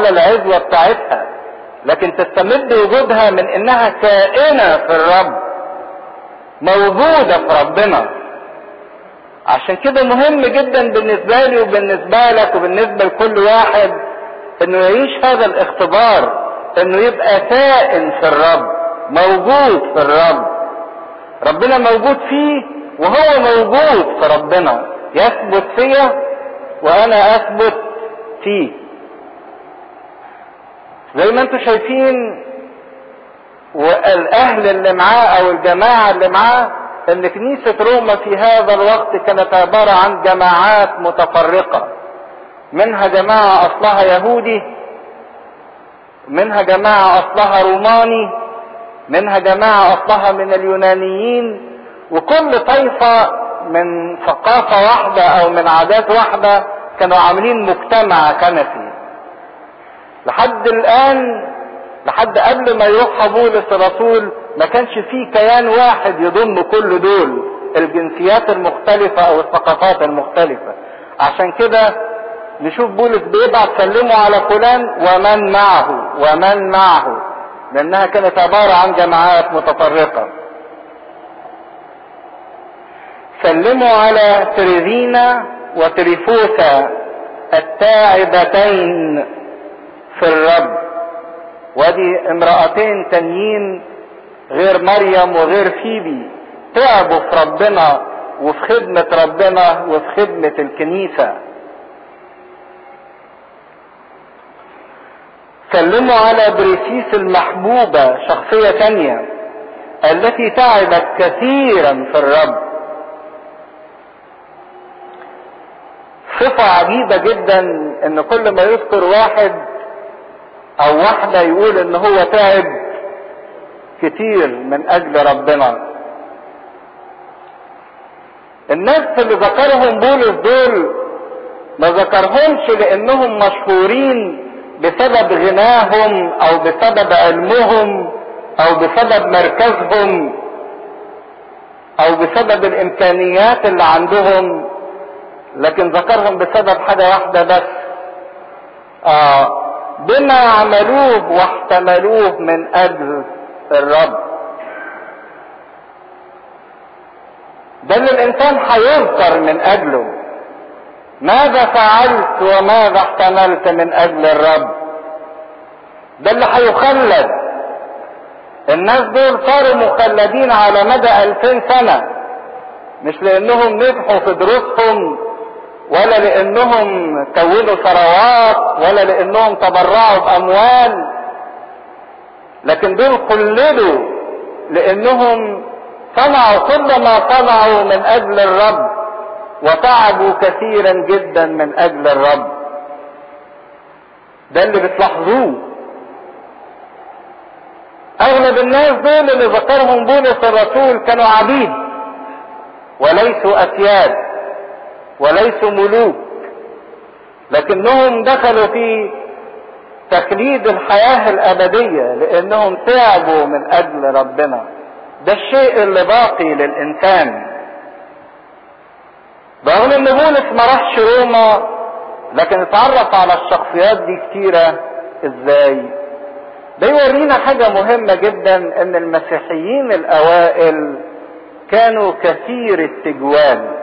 ولا العزوة بتاعتها لكن تستمد وجودها من إنها كائنة في الرب موجودة في ربنا. عشان كده مهم جدا بالنسبة لي وبالنسبة لك وبالنسبة لكل واحد إنه يعيش هذا الاختبار إنه يبقى كائن في الرب موجود في الرب. ربنا موجود فيه وهو موجود في ربنا. يثبت فيا وأنا أثبت فيه. زي ما أنتم شايفين والأهل اللي معاه أو الجماعة اللي معاه إن كنيسة روما في هذا الوقت كانت عبارة عن جماعات متفرقة. منها جماعة أصلها يهودي منها جماعة أصلها روماني منها جماعة أصلها من اليونانيين. وكل طائفة من ثقافة واحدة أو من عادات واحدة كانوا عاملين مجتمع كنسي لحد الآن لحد قبل ما يروح بولس الرسول ما كانش فيه كيان واحد يضم كل دول الجنسيات المختلفة أو الثقافات المختلفة. عشان كده نشوف بولس بيبعت سلموا على فلان ومن معه ومن معه لأنها كانت عبارة عن جماعات متفرقة. سلموا على تريزينا وتريفوسا التاعبتين. في الرب. ودي امرأتين تانيين غير مريم وغير فيبي. تعبوا في ربنا وفي خدمة ربنا وفي خدمة الكنيسة. سلموا على بريسيس المحبوبة شخصية تانية التي تعبت كثيرا في الرب. صفة عجيبة جدا إن كل ما يذكر واحد أو واحدة يقول إن هو تعب كتير من أجل ربنا. الناس اللي ذكرهم بولس دول ما ذكرهمش لأنهم مشهورين بسبب غناهم أو بسبب علمهم أو بسبب مركزهم أو بسبب الإمكانيات اللي عندهم لكن ذكرهم بسبب حاجة واحدة بس. آه بما عملوه واحتملوه من أجل الرب. ده اللي الإنسان هيذكر من أجله. ماذا فعلت وماذا احتملت من أجل الرب؟ ده اللي هيخلد. الناس دول صاروا مخلدين على مدى ألفين سنة مش لأنهم نجحوا في دروسهم ولا لأنهم كونوا ثروات ولا لأنهم تبرعوا بأموال. لكن دول خلدوا لأنهم صنعوا كل ما صنعوا من أجل الرب وتعبوا كثيرا جدا من أجل الرب. ده اللي بتلاحظوه. أغلب الناس دول اللي ذكرهم بولس الرسول كانوا عبيد وليسوا اسياد وليسوا ملوك. لكنهم دخلوا في تخليد الحياة الأبدية لأنهم تعبوا من أجل ربنا. ده الشيء اللي باقي للإنسان. رغم إن بولس ما راحش روما لكن اتعرف على الشخصيات دي كتيرة. إزاي؟ ده يورينا حاجة مهمة جدا إن المسيحيين الأوائل كانوا كثير التجوال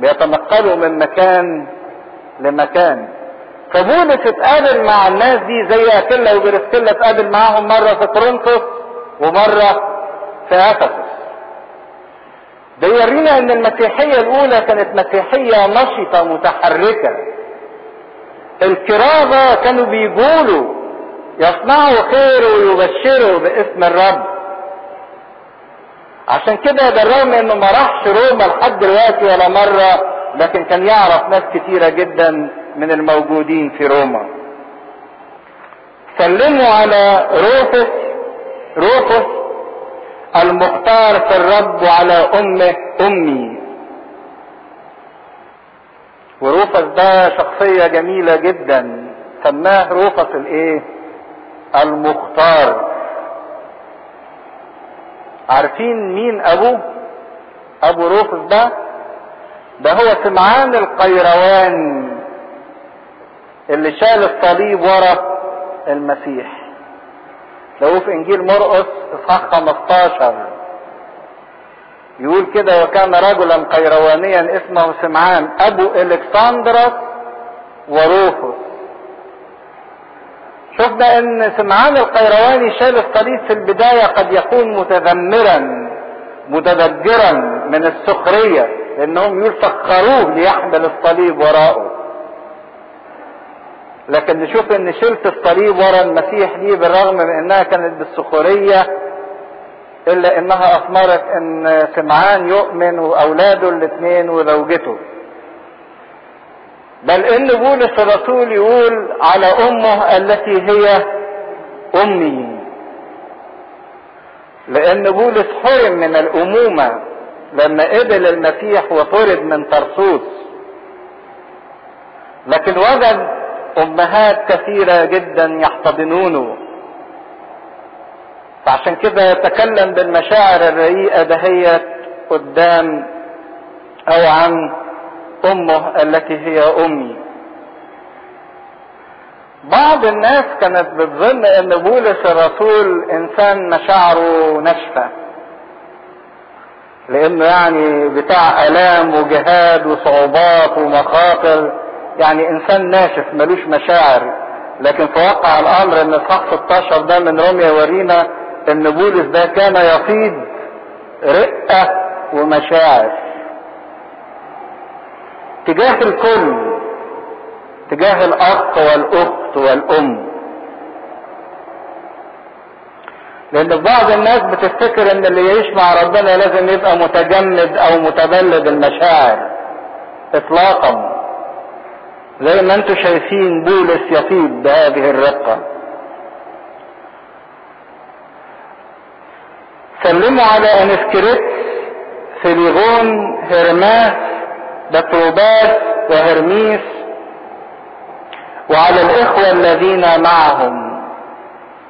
بيتنقلوا من مكان لمكان. فبولس اتقابل مع الناس دي زي أكيلا وبرسكيلا اتقابل معاهم مرة في كورنثوس ومرة في أفسس. ده يورينا إن المسيحية الأولى كانت مسيحية نشطة متحركة. الكرازة كانوا بيقولوا يصنعوا خير ويبشروا باسم الرب. عشان كده بالرغم إنه ما راحش روما لحد دلوقتي ولا مرة لكن كان يعرف ناس كتيرة جدا من الموجودين في روما. سلموا على روفس روفس المختار في الرب وعلى أمه أمي. وروفس ده شخصية جميلة جدا سماه روفس الإيه؟ المختار. عارفين مين ابوه أبو روفس ده ده هو سمعان القيروان اللي شال الصليب ورا المسيح. لو في إنجيل مرقس إصحاح 15 يقول كده وكان رجلا قيروانيا اسمه سمعان أبو ألكسندرس وروفوس. شفنا إن سمعان القيرواني شال الصليب في البداية قد يكون متذمرا متذكرا من السخرية لأنهم يسخروه ليحمل الصليب وراءه. لكن نشوف إن شلت الصليب ورا المسيح دي بالرغم من إنها كانت بالسخرية إلا إنها أثمرت إن سمعان يؤمن وأولاده الاثنين وزوجته. بل إن بولس الرسول يقول على أمه التي هي أمي. لأن بولس حرم من الأمومة لما قبل المسيح وطرد من طرسوس. لكن وجد أمهات كثيرة جدا يحتضنونه. فعشان كده يتكلم بالمشاعر الرقيقة دهيت قدام أو عن أمه التي هي أمي. بعض الناس كانت بتظن إن بولس الرسول إنسان مشاعره ناشفة. لأنه يعني بتاع آلام وجهاد وصعوبات ومخاطر. يعني إنسان ناشف ملوش مشاعر. لكن في واقع الأمر إن اصحاح 16 ده من روميا يورينا إن بولس ده كان يفيض رقة ومشاعر. تجاه الكل تجاه الأخ والأخت والأم. لأن بعض الناس بتفتكر إن اللي يعيش مع ربنا لازم يبقى متجمد أو متبلد المشاعر اطلاقا. زي ما أنتم شايفين بولس يفيض بهذه الرقة. سلموا على أسينكريتس فليغون هرماس بتروباس وهرميس وعلى الإخوة الذين معهم.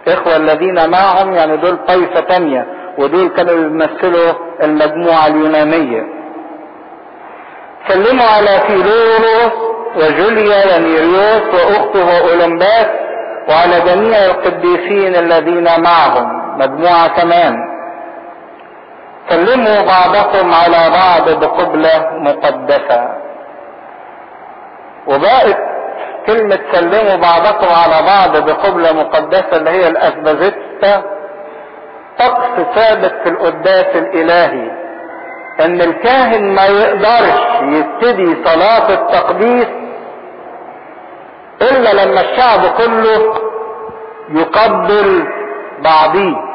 إخوة الذين معهم يعني دول طائفة تانية ودول كانوا بيمثلوا المجموعة اليونانية. سلموا على فيلولوغس وجوليا ونيريوس وأخته أولمباس وعلى جميع القديسين الذين معهم مجموعة كمان. سلموا بعضكم على بعض بقبلة مقدسة. وبقت كلمة سلموا بعضكم على بعض بقبلة مقدسة اللي هي الأسبازيتا طقس ثابت في القداس الإلهي. إن الكاهن ما يقدرش يبتدي صلاة التقديس إلا لما الشعب كله يقبل بعضيه.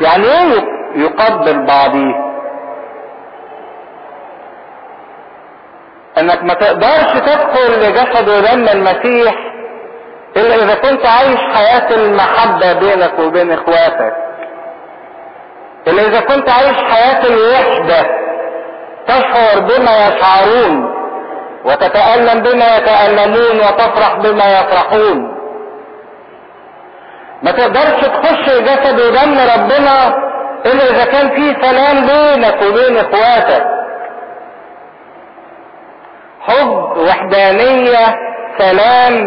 يعني إيه يقبل بعضيه إنك ما تقدرش تدخل لجسد ودم المسيح إلا إذا كنت عايش حياة المحبة بينك وبين إخواتك. إلا إذا كنت عايش حياة الوحدة تشعر بما يشعرون وتتألم بما يتألمون وتفرح بما يفرحون. ما تقدرش تخش جسد ودم ربنا إلا إذا كان في سلام بينك وبين إخواتك. حب وحدانية سلام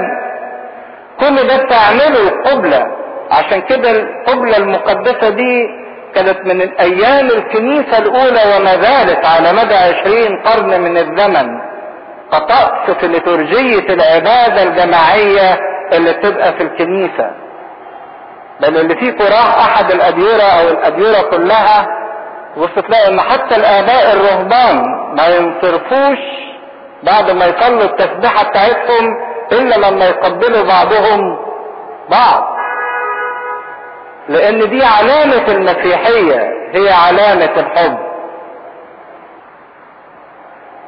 كل ده بتعمله القبلة عشان كده القبلة المقدسة دي كانت من أيام الكنيسة الأولى وما زالت على مدى عشرين قرن من الزمن. كطقس في لتورجية العبادة الجماعية اللي بتبقى في الكنيسة. بل اللي فيكم راح أحد الأديرة أو الأديرة كلها وسط تلاقي إن حتى الآباء الرهبان ما ينصرفوش بعد ما يصلوا التسبيحة بتاعتهم إلا لما يقبلوا بعضهم بعض. لأن دي علامة المسيحية هي علامة الحب.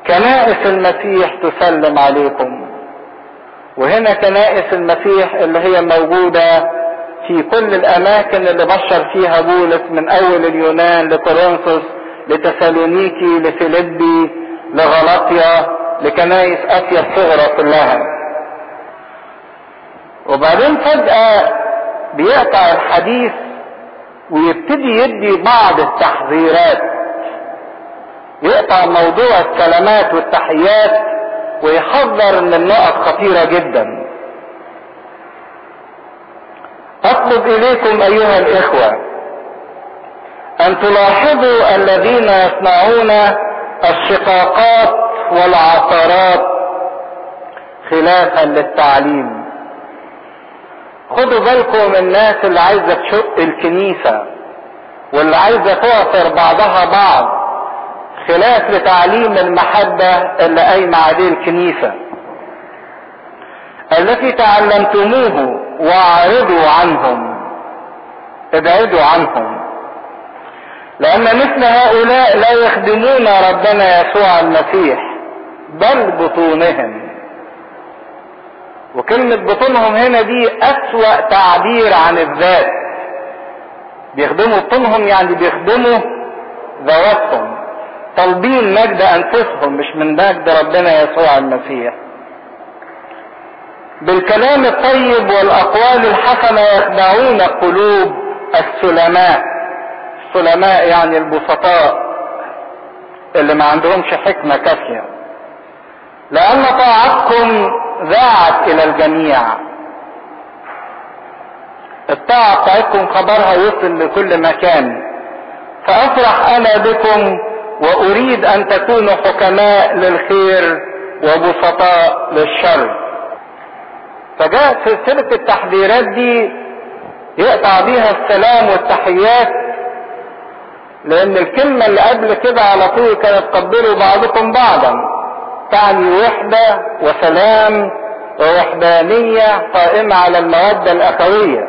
كنائس المسيح تسلم عليكم. وهنا كنائس المسيح اللي هي موجودة في كل الأماكن اللي بشر فيها بولس من أول اليونان لكورنثوس لتسالونيكي لفيليبي لغلاطيا لكنائس آسيا الصغرى كلها. وبعدين فجأة بيقطع الحديث ويبتدي يدي بعض التحذيرات. يقطع موضوع السلامات والتحيات ويحذر من نقط خطيرة جدا. أطلب إليكم أيها الإخوة أن تلاحظوا الذين يصنعون الشقاقات والعثرات خلافا للتعليم. خدوا بالكم الناس اللي عايزة تشق الكنيسة واللي عايزة تعثر بعضها بعض خلاف لتعليم المحبة اللي قايمة عليه الكنيسة. التي تعلمتموه واعرضوا عنهم. ابعدوا عنهم. لأن مثل هؤلاء لا يخدمون ربنا يسوع المسيح بل بطونهم. وكلمة بطونهم هنا دي أسوأ تعبير عن الذات. بيخدموا بطونهم يعني بيخدموا ذواتهم. طالبين مجد أنفسهم مش من مجد ربنا يسوع المسيح. بالكلام الطيب والأقوال الحسنة يخدعون قلوب السلماء. السلماء يعني البسطاء اللي ما عندهمش حكمة كافية. لأن طاعتكم ذاعت إلى الجميع. الطاعة بتاعتكم خبرها وصل لكل مكان. فأفرح أنا بكم وأريد أن تكونوا حكماء للخير وبسطاء للشر. فجاءت سلسلة التحذيرات دي يقطع بيها السلام والتحيات لأن الكلمة اللي قبل كده على طول كانت قبلوا بعضكم بعضا. تعني وحدة وسلام ووحدانية قائمة على المودة الأخوية.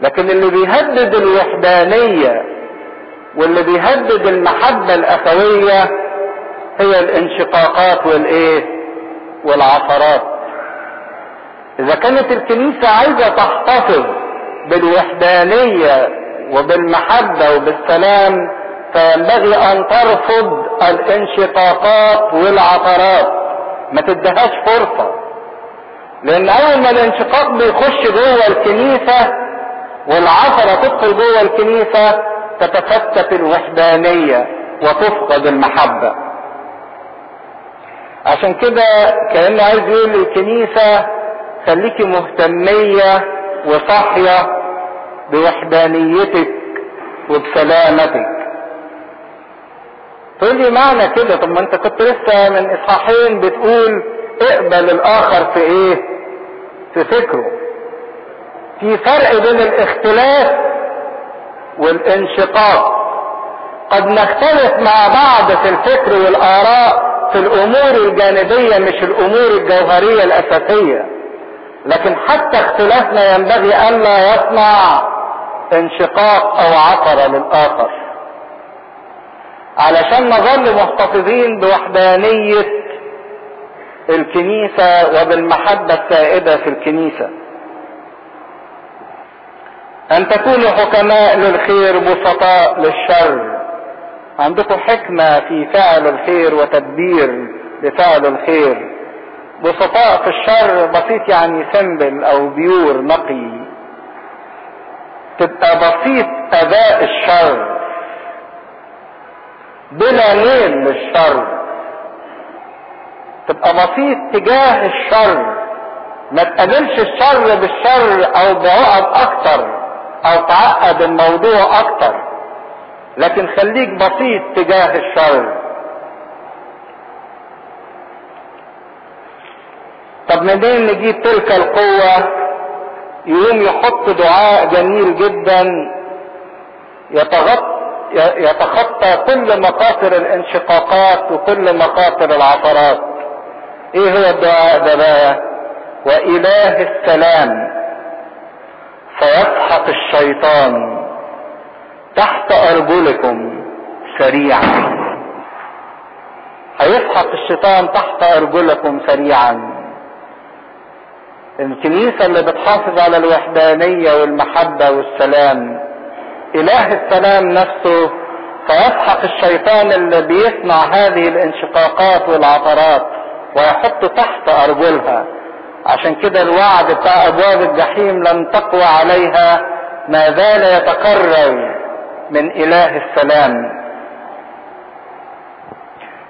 لكن اللي بيهدد الوحدانية واللي بيهدد المحبة الأخوية هي الانشقاقات والإيه؟ والعثرات. إذا كانت الكنيسة عايزة تحتفظ بالوحدانية وبالمحبة وبالسلام فينبغي أن ترفض الانشقاقات والعثرات. ما تدهاش فرصة. لأن أول ما الانشقاق بيخش جوه الكنيسة والعثرة تدخل جوه الكنيسة تتفتت الوحدانية وتفقد المحبة. عشان كده كأنه عايز يقول للكنيسة خليكي مهتمية وصاحية بوحدانيتك وبسلامتك. تقول لي معنى كده؟ طب ما انت كنت لسه من إصحاحين بتقول اقبل الآخر في إيه؟ في فكره. في فرق بين الاختلاف والانشقاق. قد نختلف مع بعض في الفكر والآراء في الأمور الجانبية مش الأمور الجوهرية الأساسية. لكن حتى اختلافنا ينبغي أن لا يصنع انشقاق أو عثرة للآخر. علشان نظل محتفظين بوحدانية الكنيسة وبالمحبة السائدة في الكنيسة. أن تكونوا حكماء للخير بسطاء للشر. عندكم حكمة في فعل الخير وتدبير لفعل الخير. بسطاء في الشر بسيط يعني سمبل أو بيور نقي. تبقى بسيط أداء الشر. بلا ميل للشر. تبقى بسيط تجاه الشر. ما تقابلش الشر بالشر أو بعقد أكتر أو تعقد الموضوع أكتر. لكن خليك بسيط تجاه الشر. طب منين نجيب تلك القوة يقوم يحط دعاء جميل جدا يتغطى يتخطى كل مقاطر الانشقاقات وكل مقاطر العثرات. إيه هو الدعاء ده بقى؟ وإله السلام فيسحق الشيطان تحت أرجلكم سريعا. هيسحق الشيطان تحت أرجلكم سريعا. الكنيسة اللي بتحافظ على الوحدانية والمحبة والسلام. إله السلام نفسه فيسحق الشيطان اللي بيصنع هذه الانشقاقات والعثرات ويحط تحت أرجلها. عشان كده الوعد بتاع أبواب الجحيم لن تقوى عليها ما زال يتقرب من إله السلام.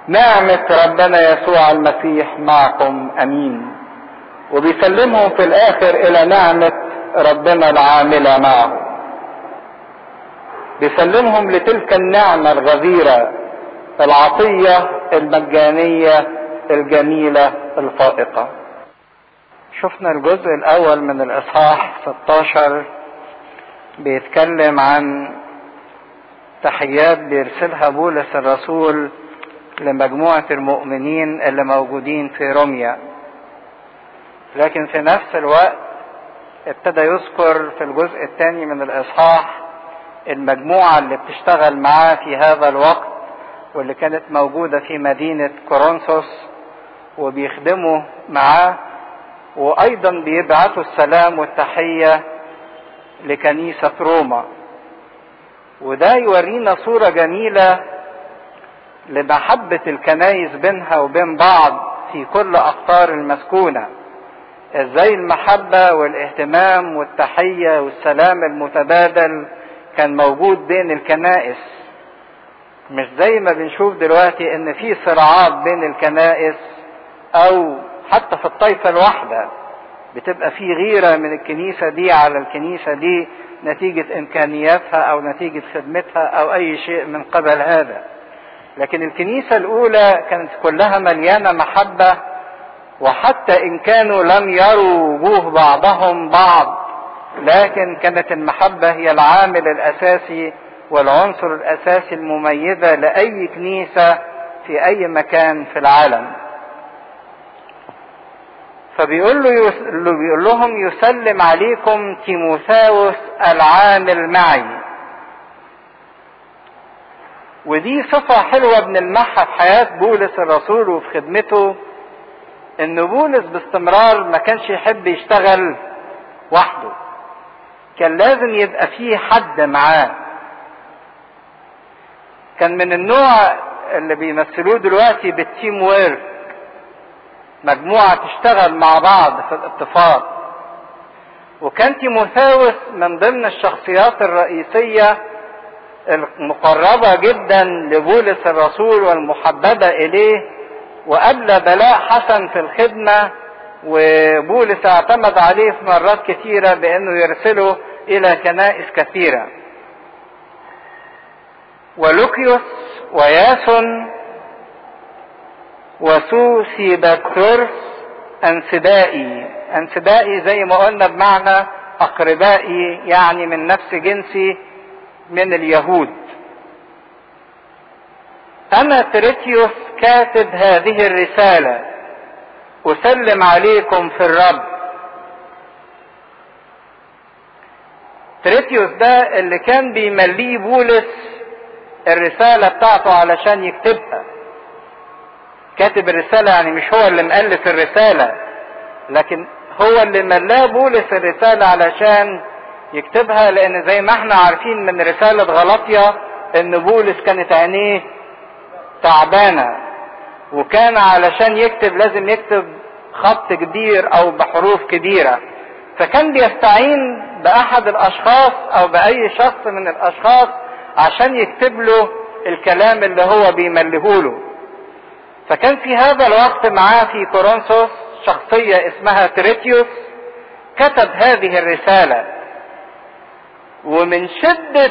نعمة ربنا يسوع المسيح معكم. آمين. وبيسلمهم في الآخر إلى نعمة ربنا العاملة معه. بيسلمهم لتلك النعمة الغزيرة العطية المجانية الجميلة الفائقة. شفنا الجزء الأول من الإصحاح 16 بيتكلم عن تحيات بيرسلها بولس الرسول لمجموعة المؤمنين اللي موجودين في روميا. لكن في نفس الوقت ابتدى يذكر في الجزء الثاني من الإصحاح المجموعة اللي بتشتغل معاه في هذا الوقت واللي كانت موجودة في مدينة كورنثوس وبيخدموا معاه وأيضا بيبعتوا السلام والتحية لكنيسة روما. وده يورينا صورة جميلة لمحبة الكنايس بينها وبين بعض في كل أقطار المسكونة. إزاي المحبة والاهتمام والتحية والسلام المتبادل كان موجود بين الكنائس مش زي ما بنشوف دلوقتي إن في صراعات بين الكنائس أو حتى في الطائفة الواحدة بتبقى في غيرة من الكنيسة دي على الكنيسة دي نتيجة إمكانياتها أو نتيجة خدمتها أو أي شيء من قبل هذا. لكن الكنيسة الأولى كانت كلها مليانة محبة وحتى إن كانوا لم يروا وجوه بعضهم بعض لكن كانت المحبة هي العامل الأساسي والعنصر الأساسي المميزة لأي كنيسة في أي مكان في العالم. فبيقول له. بيقول لهم يسلم عليكم تيموثاوس العامل معي ودي صفة حلوة بنلمحها في حياة بولس الرسول وفي خدمته ان بولس باستمرار ما كانش يحب يشتغل وحده. كان لازم يبقى فيه حد معاه. كان من النوع اللي بيمثلوه دلوقتي بالتيم ويرك مجموعة تشتغل مع بعض في الاتفاق. وكان تيموثاوس من ضمن الشخصيات الرئيسية المقربة جدا لبولس الرسول والمحببة إليه وقبل بلاء حسن في الخدمة وبولس اعتمد عليه في مرات كثيرة بأنه يرسله إلى كنائس كثيرة. ولوكيوس وياسون وسوسيباتورس انسبائي انسبائي زي ما قلنا بمعنى أقربائي يعني من نفس جنسي من اليهود. أنا تريتيوس كاتب هذه الرسالة. أسلم عليكم في الرب. تريتيوس ده اللي كان بيمليه بولس الرسالة بتاعته علشان يكتبها. كاتب الرسالة يعني مش هو اللي مؤلف الرسالة لكن هو اللي ملاه بولس الرسالة علشان يكتبها لأن زي ما إحنا عارفين من رسالة غلطية إن بولس كانت عينيه تعبانة. وكان علشان يكتب لازم يكتب خط كبير أو بحروف كبيرة. فكان بيستعين بأحد الأشخاص أو بأي شخص من الأشخاص عشان يكتب له الكلام اللي هو بيملهوله فكان في هذا الوقت معاه في كورنثوس شخصية اسمها ترتيوس كتب هذه الرسالة. ومن شدة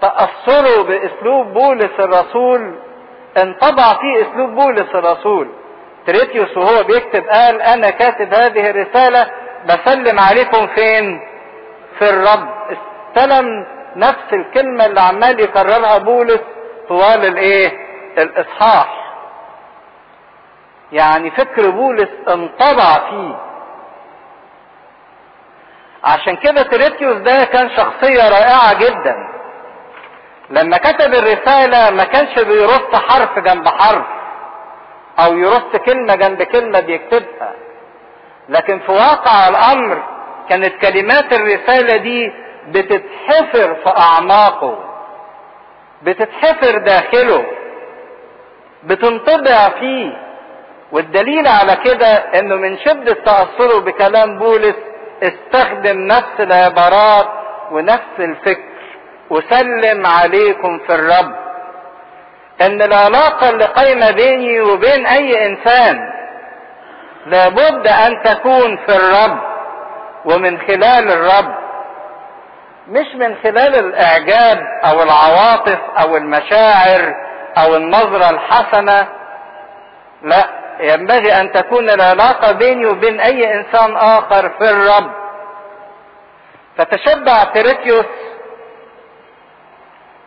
تأثره بأسلوب بولس الرسول انطبع فيه أسلوب بولس الرسول. ترتيوس وهو بيكتب قال أنا كاتب هذه الرسالة بسلم عليكم فين؟ في الرب. استلم نفس الكلمة اللي عمال يكررها بولس طوال الإيه؟ الإصحاح. يعني فكر بولس انطبع فيه. عشان كده تريتيوس ده كان شخصية رائعة جدا. لما كتب الرسالة ما كانش بيرص حرف جنب حرف أو يرص كلمة جنب كلمة بيكتبها. لكن في واقع الأمر كانت كلمات الرسالة دي بتتحفر في أعماقه بتتحفر داخله بتنطبع فيه. والدليل على كده إنه من شدة تأثره بكلام بولس استخدم نفس العبارات ونفس الفكر. وسلم عليكم في الرب. إن العلاقة اللي قايمة بيني وبين أي إنسان لابد أن تكون في الرب ومن خلال الرب مش من خلال الإعجاب أو العواطف أو المشاعر أو النظرة الحسنة. لا ينبغي أن تكون العلاقة بيني وبين أي إنسان آخر في الرب. فتشبع تيريتيوس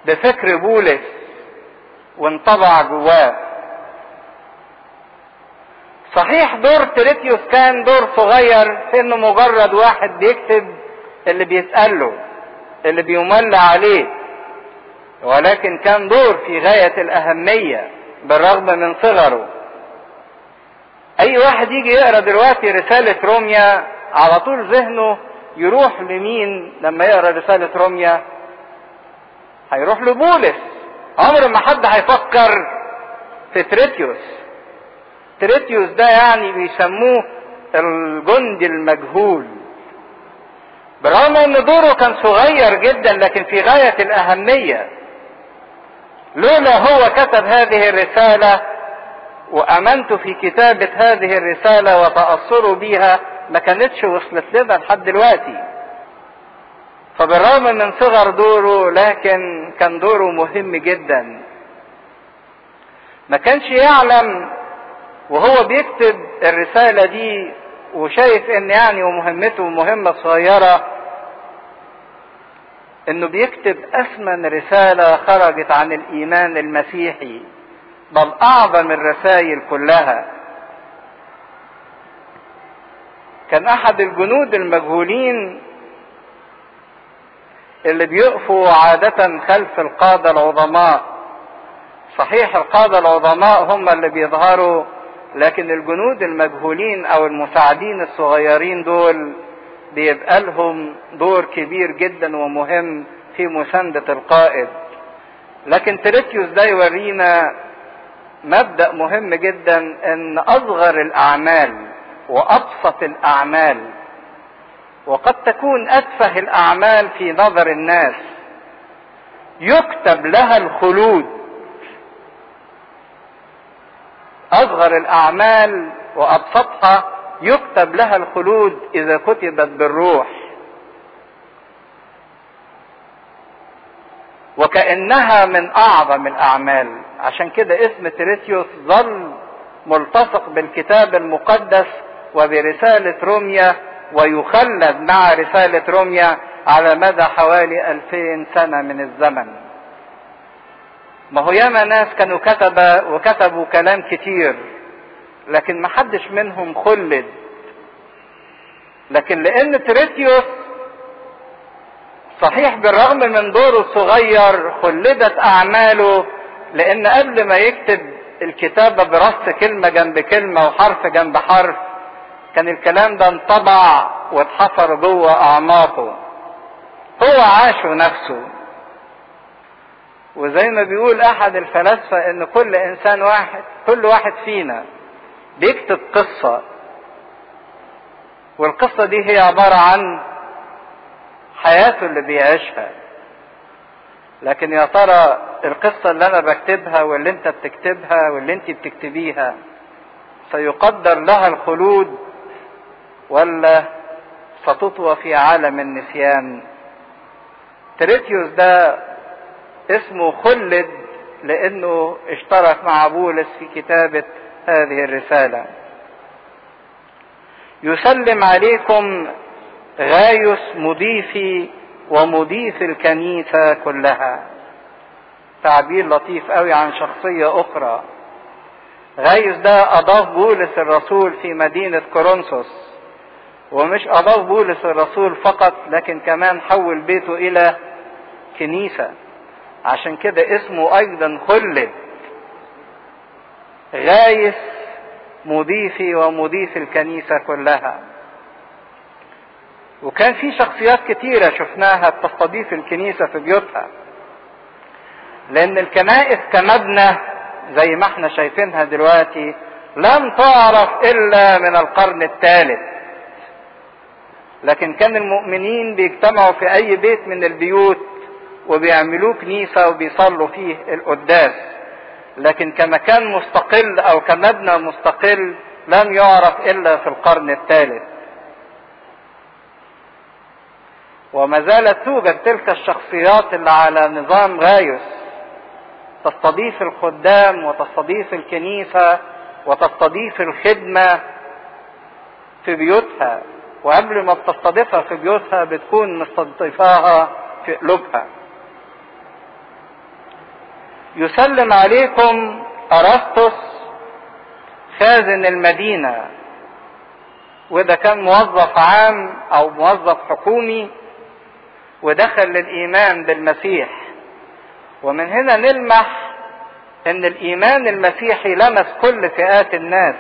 بفكر بولس وانطبع جواه. صحيح دور تريتيوس كان دور صغير في إنه مجرد واحد بيكتب اللي بيتقال اللي بيمل عليه. ولكن كان دور في غاية الأهمية بالرغم من صغره. أي واحد يجي يقرأ دلوقتي رسالة روميا على طول ذهنه يروح لمين لما يقرأ رسالة روميا؟ هيروح لبولس عمر ما حد هيفكر في تريتيوس. تريتيوس ده يعني بيسموه الجندي المجهول. برغم إن دوره كان صغير جدا لكن في غاية الأهمية لولا هو كتب هذه الرسالة وأمنت في كتابة هذه الرسالة وتأثروا بيها ما كانتش وصلت لنا لحد دلوقتي. فبالرغم من صغر دوره لكن كان دوره مهم جدا. ما كانش يعلم وهو بيكتب الرسالة دي وشايف إن يعني ومهمته مهمة صغيرة إنه بيكتب اثمن رسالة خرجت عن الإيمان المسيحي بل أعظم الرسائل كلها. كان أحد الجنود المجهولين اللي بيقفوا عادة خلف القادة العظماء. صحيح القادة العظماء هم اللي بيظهروا لكن الجنود المجهولين أو المساعدين الصغيرين دول بيبقى لهم دور كبير جدا ومهم في مساندة القائد. لكن تريتيوس ده يورينا مبدأ مهم جدا إن أصغر الأعمال وأبسط الأعمال وقد تكون اتفه الأعمال في نظر الناس. يكتب لها الخلود. أصغر الأعمال وأبسطها يكتب لها الخلود إذا كتبت بالروح. وكأنها من أعظم الأعمال. عشان كده اسم تريتيوس ظل ملتصق بالكتاب المقدس وبرسالة روميا ويخلد مع رسالة روميا على مدى حوالي ألفين سنة من الزمن. ما هو ياما ناس كانوا كتب وكتبوا كلام كتير لكن ما حدش منهم خلد. لكن لأن تريتيوس صحيح بالرغم من دوره الصغير خلدت أعماله لأن قبل ما يكتب الكتابة برص كلمة جنب كلمة وحرف جنب حرف كان الكلام ده انطبع واتحفر جوه أعماقه. هو عاشه نفسه. وزي ما بيقول أحد الفلاسفة إن كل إنسان واحد كل واحد فينا بيكتب قصة. والقصة دي هي عبارة عن حياته اللي بيعيشها. لكن يا ترى القصة اللي أنا بكتبها واللي أنت بتكتبها واللي أنت بتكتبيها سيقدر لها الخلود ولا ستطوى في عالم النسيان. تريتيوس ده اسمه خلد لأنه اشترك مع بولس في كتابة هذه الرسالة. يسلم عليكم غايوس مضيفي ومضيف الكنيسة كلها. تعبير لطيف قوي عن شخصية أخرى. غايوس ده أضاف بولس الرسول في مدينة كورنثوس. ومش أضاف بولس الرسول فقط لكن كمان حول بيته إلى كنيسة. عشان كده اسمه أيضا خلد. غايس مضيفي ومضيف الكنيسة كلها. وكان في شخصيات كتيرة شفناها بتستضيف الكنيسة في بيوتها. لأن الكنائس كمبنى زي ما إحنا شايفينها دلوقتي لم تعرف إلا من القرن الثالث. لكن كان المؤمنين بيجتمعوا في أي بيت من البيوت وبيعملوه كنيسة وبيصلوا فيه القداس. لكن كمكان مستقل أو كمبنى مستقل لم يعرف إلا في القرن الثالث. وما زالت توجد تلك الشخصيات اللي على نظام غايوس. تستضيف الخدام وتستضيف الكنيسة وتستضيف الخدمة في بيوتها. وقبل ما بتستضيفها في بيوتها بتكون مستضيفاها في قلوبها. يسلم عليكم أرسطس خازن المدينة. وده كان موظف عام أو موظف حكومي ودخل للإيمان بالمسيح. ومن هنا نلمح إن الإيمان المسيحي لمس كل فئات الناس.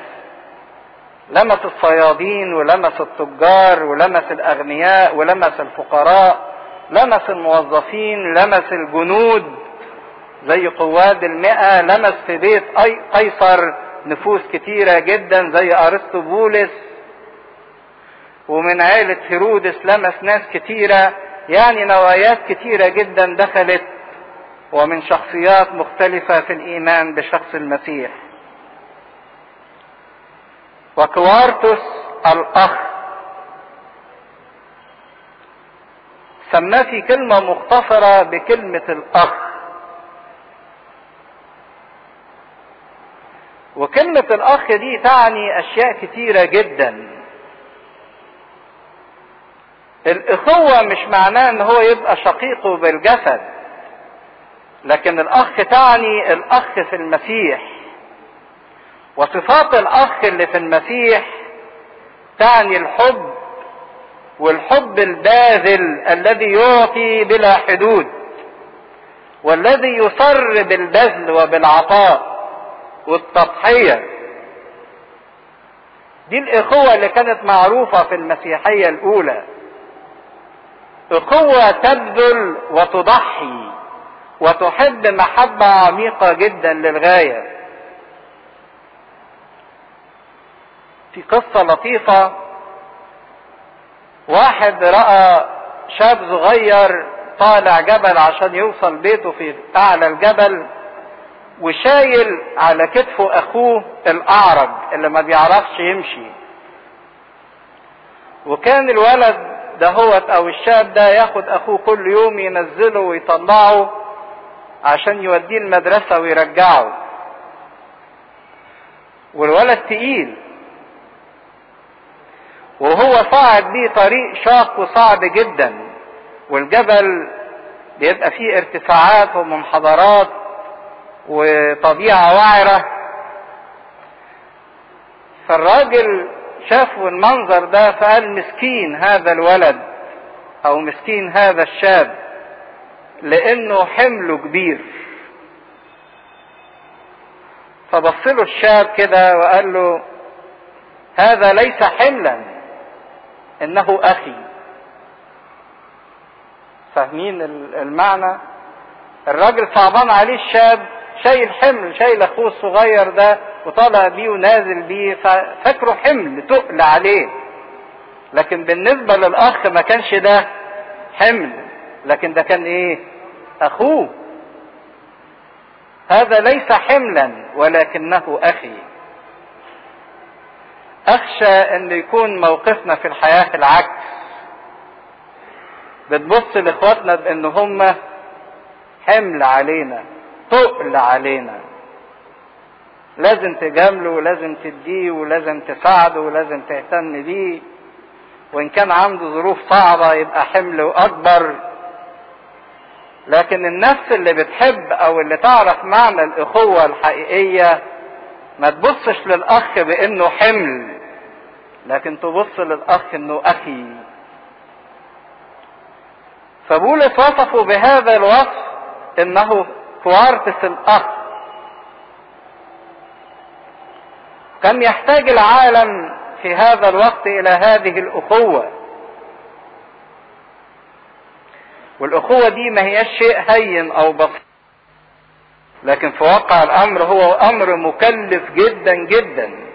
لمس الصيادين ولمس التجار ولمس الأغنياء ولمس الفقراء لمس الموظفين لمس الجنود. زي قواد المئة لمس في بيت قيصر نفوس كتيرة جدا زي أرسطوبولس. ومن عائلة هيرودس لمس ناس كتيرة يعني نوايات كتيرة جدا دخلت. ومن شخصيات مختلفة في الإيمان بشخص المسيح. وكوارتوس الأخ سماه في كلمة مختصرة بكلمة الأخ. وكلمة الأخ دي تعني أشياء كتيرة جدا. الأخوة مش معناه إن هو يبقى شقيقه بالجسد. لكن الأخ تعني الأخ في المسيح وصفات الأخ اللي في المسيح تعني الحب والحب الباذل الذي يعطي بلا حدود والذي يصر بالبذل وبالعطاء والتضحية دي الإخوة اللي كانت معروفة في المسيحية الأولى إخوة تبذل وتضحي وتحب محبة عميقة جدا للغاية. في قصة لطيفة. واحد رأى شاب صغير طالع جبل عشان يوصل بيته في أعلى الجبل وشايل على كتفه أخوه الأعرج اللي ما بيعرفش يمشي. وكان الولد دهوت أو الشاب ده ياخد أخوه كل يوم ينزله ويطلعه عشان يوديه المدرسة ويرجعه. والولد تقيل. وهو صاعد بيه طريق شاق وصعب جدا. والجبل بيبقى فيه ارتفاعات ومنحدرات وطبيعة وعرة. فالراجل شافوا المنظر ده فقال مسكين هذا الولد أو مسكين هذا الشاب لأنه حمله كبير. فبص له الشاب كده وقال له هذا ليس حملا. إنه أخي. فاهمين المعنى؟ الراجل صعبان عليه الشاب شايل حمل شايل أخوه الصغير ده وطالع بيه ونازل بيه ففاكره حمل تقل عليه. لكن بالنسبة للأخ ما كانش ده حمل لكن ده كان إيه؟ أخوه. هذا ليس حملا ولكنه أخي. أخشى أن يكون موقفنا في الحياة العكس. بتبص لإخواتنا بأن هم حمل علينا تقل علينا. لازم تجامله ولازم تديه ولازم تساعده ولازم تهتم بيه. وإن كان عنده ظروف صعبة يبقى حمل أكبر. لكن النفس اللي بتحب أو اللي تعرف معنى الإخوة الحقيقية ما تبصش للأخ بأنه حمل. لكن تبص للأخ إنه أخي. فبولس وصفه بهذا الوصف إنه كوارتس الأخ. كم يحتاج العالم في هذا الوقت إلى هذه الأخوة؟ والأخوة دي ما هياش شيء هين أو بسيط. لكن في واقع الأمر هو أمر مكلف جدا جدا.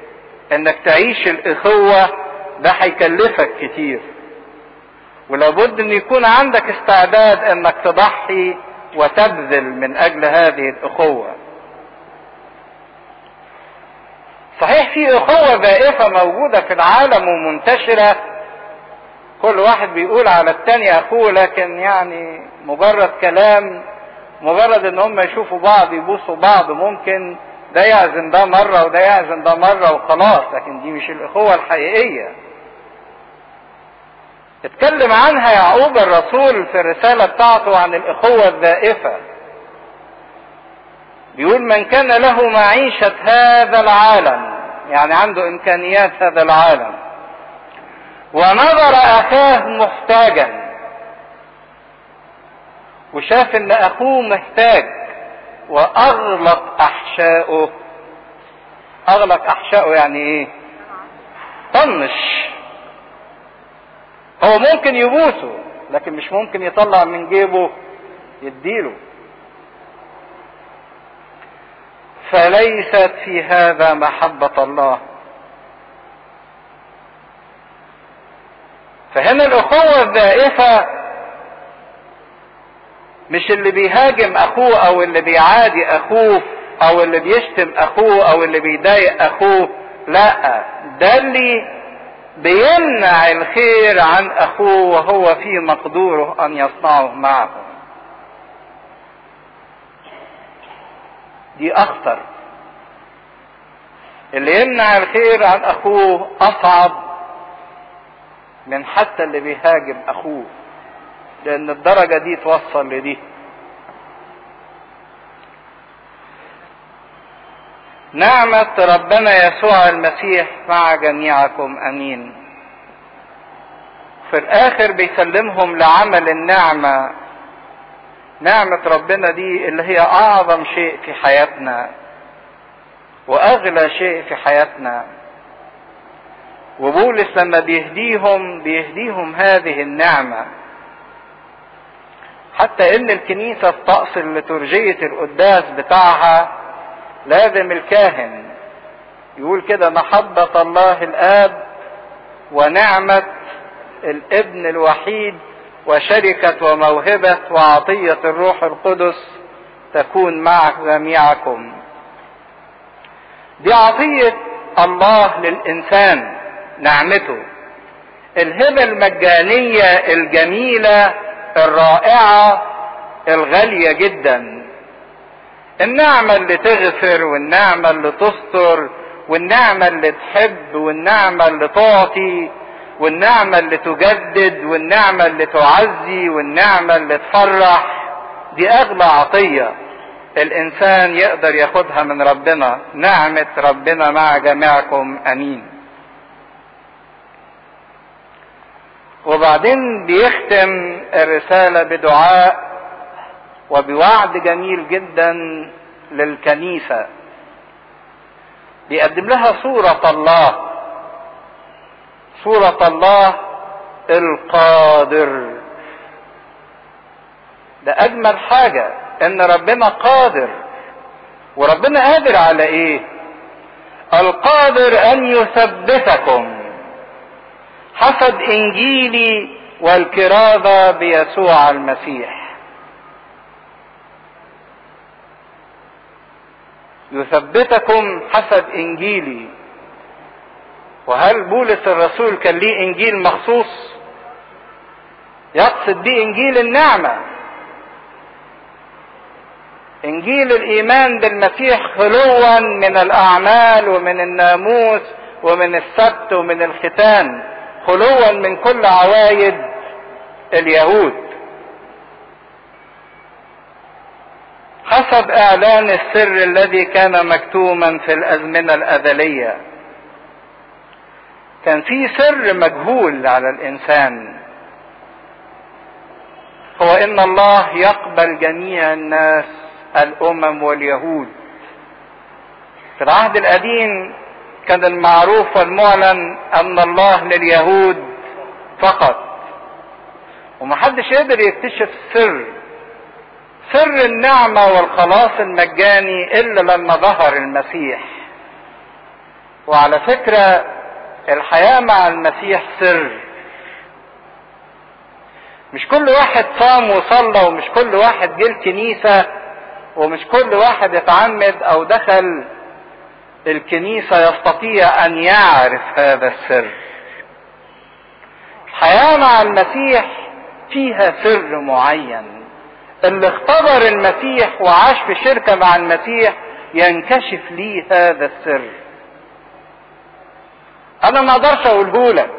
إنك تعيش الإخوة ده هيكلفك كتير. ولابد إن يكون عندك استعداد إنك تضحي وتبذل من أجل هذه الإخوة. صحيح في إخوة بائفة موجودة في العالم ومنتشرة. كل واحد بيقول على التاني أخوه. لكن يعني مجرد كلام مجرد إن هم يشوفوا بعض يبوسوا بعض ممكن. ده يعزم ده مرة وده يعزم ده مرة وخلاص لكن دي مش الإخوة الحقيقية. اتكلم عنها يعقوب الرسول في الرسالة بتاعته عن الإخوة الذائفة. بيقول من كان له معيشة هذا العالم يعني عنده إمكانيات هذا العالم. ونظر أخاه محتاجا وشاف إن أخوه محتاج. وأغلق احشائه أغلق احشائه يعني إيه؟ طنش. هو ممكن يبوسه لكن مش ممكن يطلع من جيبه يديله. فليست في هذا محبة الله. فهنا الأخوة الذائفة مش اللي بيهاجم أخوه أو اللي بيعادي أخوه أو اللي بيشتم أخوه أو اللي بيضايق أخوه لا ده اللي بيمنع الخير عن أخوه وهو في مقدوره أن يصنعه معه. دي أخطر. اللي يمنع الخير عن أخوه أصعب من حتى اللي بيهاجم أخوه. لأن الدرجة دي توصل لدي. نعمة ربنا يسوع المسيح مع جميعكم آمين. في الآخر بيسلمهم لعمل النعمة. نعمة ربنا دي اللي هي أعظم شيء في حياتنا وأغلى شيء في حياتنا. وبولس لما بيهديهم بيهديهم هذه النعمة. حتى إن الكنيسة في طقس الليتورجية القداس بتاعها لازم الكاهن يقول كده محبة الله الآب ونعمة الابن الوحيد وشركة وموهبة وعطية الروح القدس تكون مع جميعكم. دي عطية الله للإنسان نعمته. الهبة المجانية الجميلة الرائعة الغالية جدا. النعمة اللي تغفر والنعمة اللي تستر والنعمة اللي تحب والنعمة اللي تعطي والنعمة اللي تجدد والنعمة اللي تعزي والنعمة اللي تفرح. دي أغلى عطية الإنسان يقدر ياخدها من ربنا. نعمة ربنا مع جميعكم. أمين. وبعدين بيختم الرسالة بدعاء وبوعد جميل جدا للكنيسة. بيقدم لها صورة الله. صورة الله القادر. ده أجمل حاجة إن ربنا قادر. وربنا قادر على إيه؟ القادر أن يثبتكم. حسب إنجيلي والكرازة بيسوع المسيح. يثبتكم حسب إنجيلي. وهل بولس الرسول كان ليه إنجيل مخصوص؟ يقصد بيه إنجيل النعمة. إنجيل الإيمان بالمسيح خلوا من الأعمال ومن الناموس ومن السبت ومن الختان. خلوا من كل عوايد اليهود. حسب إعلان السر الذي كان مكتوما في الأزمنة الأزلية كان في سر مجهول على الإنسان. هو إن الله يقبل جميع الناس الأمم واليهود. في العهد القديم كان المعروف والمعلن أن الله لليهود فقط. ومحدش يقدر يكتشف سر سر النعمة والخلاص المجاني إلا لما ظهر المسيح. وعلى فكرة الحياة مع المسيح سر. مش كل واحد صام وصلى ومش كل واحد جه الكنيسة ومش كل واحد اتعمد أو دخل الكنيسة يستطيع أن يعرف هذا السر. الحياة مع المسيح فيها سر معين. اللي اختبر المسيح وعاش في شركة مع المسيح ينكشف ليه هذا السر. أنا ما أقدرش أقوله لك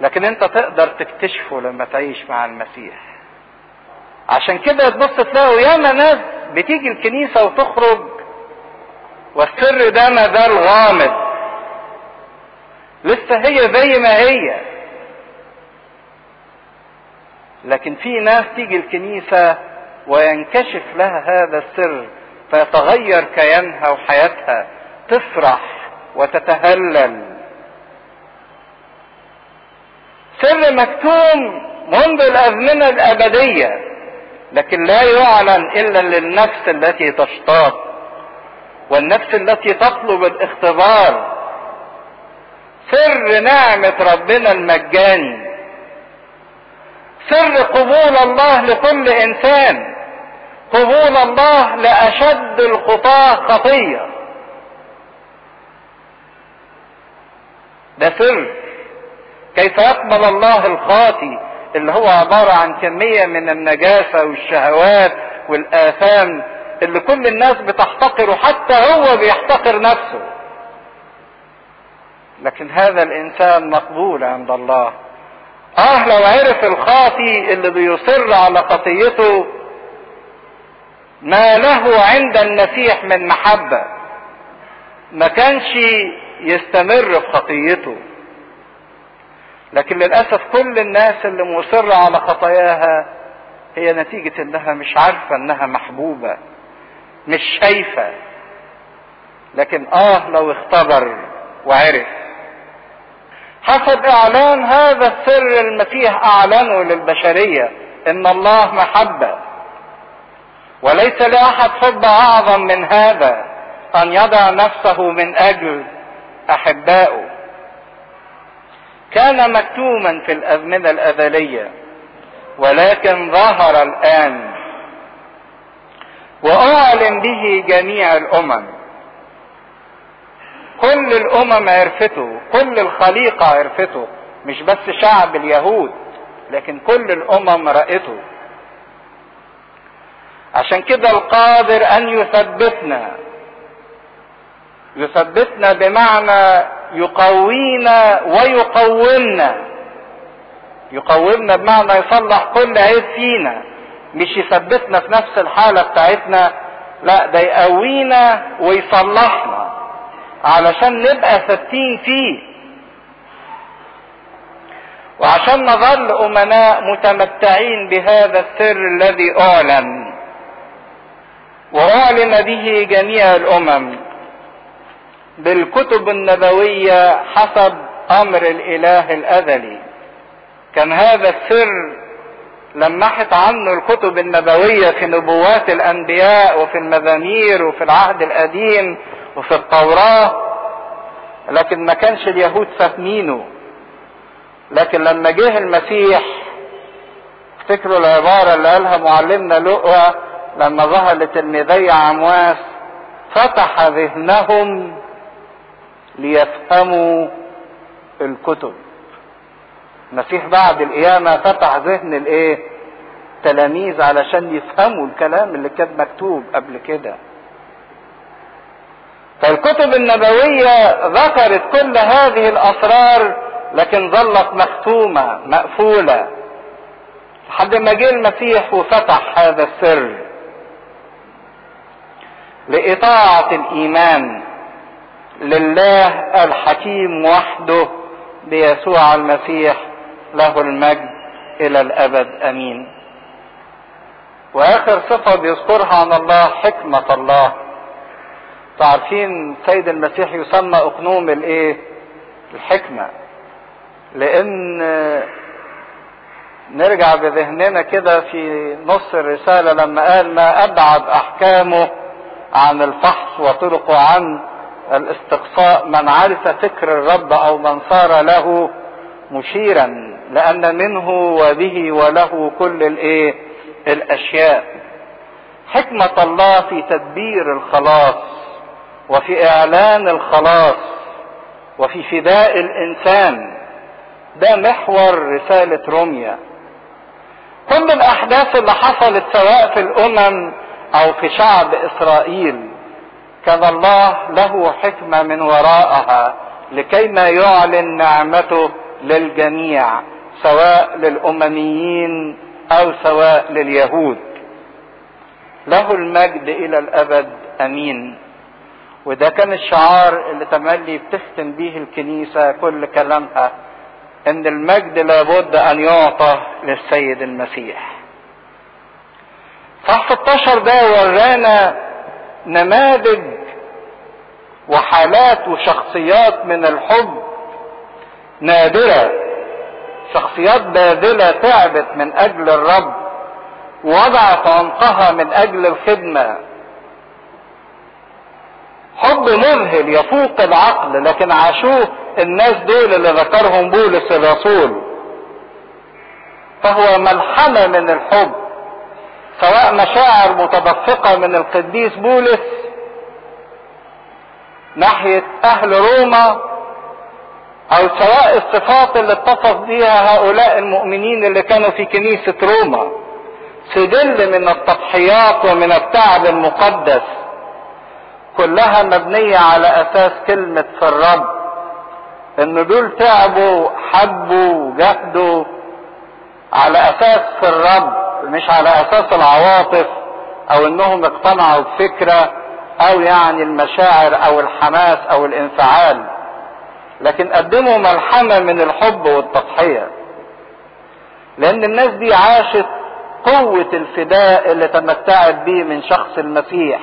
لكن أنت تقدر تكتشفه لما تعيش مع المسيح. عشان كده تبص تلاقوا ياما ناس بتيجي الكنيسة وتخرج والسر ده ما زال غامض. لسه هي زي ما هي. لكن في ناس تيجي الكنيسة وينكشف لها هذا السر فيتغير كيانها وحياتها تفرح وتتهلل. سر مكتوم منذ الأزمنة الأبدية لكن لا يعلن إلا للنفس التي تشتاق. والنفس التي تطلب الاختبار. سر نعمة ربنا المجاني سر قبول الله لكل إنسان. قبول الله لأشد الخطاه خطية. ده سر. كيف يقبل الله الخاطي؟ اللي هو عبارة عن كمية من النجاسة والشهوات والآثام اللي كل الناس بتحتقره حتى هو بيحتقر نفسه. لكن هذا الإنسان مقبول عند الله. آه لو عرف الخاطي اللي بيصر على خطيته ما له عند المسيح من محبة. ما كانش يستمر في خطيته. لكن للأسف كل الناس اللي مصرة على خطاياها هي نتيجة إنها مش عارفة إنها محبوبة. مش شايفة. لكن آه لو اختبر وعرف. حسب إعلان هذا السر المسيح اعلنه للبشرية إن الله محبة. وليس لأحد حب أعظم من هذا أن يضع نفسه من أجل احبائه كان مكتوما في الأزمنة الأزلية ولكن ظهر الآن واعلن به جميع الأمم. كل الأمم عرفته كل الخليقة عرفته مش بس شعب اليهود لكن كل الأمم راته عشان كده القادر أن يثبتنا. يثبتنا بمعنى يقوينا ويقومنا. يقومنا بمعنى يصلح كل عيب فينا. مش يثبتنا في نفس الحالة بتاعتنا لا ده يقوينا ويصلحنا علشان نبقى ثابتين فيه. وعشان نظل أمناء متمتعين بهذا السر الذي أعلن وأعلن به جميع الأمم بالكتب النبوية حسب أمر الإله الأزلي. كان هذا السر لمحت عنه الكتب النبوية في نبوات الأنبياء وفي المزامير وفي العهد القديم وفي التوراة لكن ما كانش اليهود فاهمينه. لكن لما جه المسيح افتكروا العبارة اللي قالها معلمنا لقوى لما ظهر لتلميذي عمواس فتح ذهنهم ليفهموا الكتب. المسيح بعد القيامة فتح ذهن الإيه؟ تلاميذ علشان يفهموا الكلام اللي كان مكتوب قبل كده. فالكتب النبوية ذكرت كل هذه الأسرار لكن ظلت مختومة مقفولة. لحد ما جه المسيح وفتح هذا السر لإطاعة الإيمان لله الحكيم وحده بيسوع المسيح. له المجد إلى الأبد أمين. وآخر صفة بيذكرها عن الله حكمة الله. تعرفين سيد المسيح يسمى أقنوم الإيه؟ الحكمة. لأن نرجع بذهننا كده في نص الرسالة لما قال ما أبعد أحكامه عن الفحص وطرقه عن الاستقصاء من عرف فكر الرب أو من صار له مشيرا. لأن منه وبه وله كل الإيه؟ الأشياء. حكمة الله في تدبير الخلاص وفي إعلان الخلاص وفي فداء الإنسان. ده محور رسالة روميا كل الأحداث اللي حصلت سواء في الأمم أو في شعب إسرائيل كان الله له حكمة من وراءها لكي ما يعلن نعمته للجميع. سواء للأمميين أو سواء لليهود. له المجد إلى الأبد أمين. وده كان الشعار اللي تملي بتختم به الكنيسة كل كلامها إن المجد لابد أن يعطى للسيد المسيح. صح 16 ده ورانا نماذج وحالات وشخصيات من الحب نادرة. شخصيات باذلة تعبت من أجل الرب ووضعت عنقها من أجل الخدمة. حب مذهل يفوق العقل لكن عاشوه الناس دول اللي ذكرهم بولس الرسول. فهو ملحمة من الحب سواء مشاعر متدفقة من القديس بولس ناحية أهل روما أو سواء الصفات اللي اتصف بها هؤلاء المؤمنين اللي كانوا في كنيسة روما سجل من التضحيات ومن التعب المقدس كلها مبنية على أساس كلمة في الرب إن دول تعبوا حبوا جهدوا على أساس في الرب مش على أساس العواطف أو إنهم اقتنعوا بفكرة أو يعني المشاعر أو الحماس أو الانفعال. لكن قدموا ملحمة من الحب والتضحية. لأن الناس دي عاشت قوة الفداء اللي تمتعت به من شخص المسيح.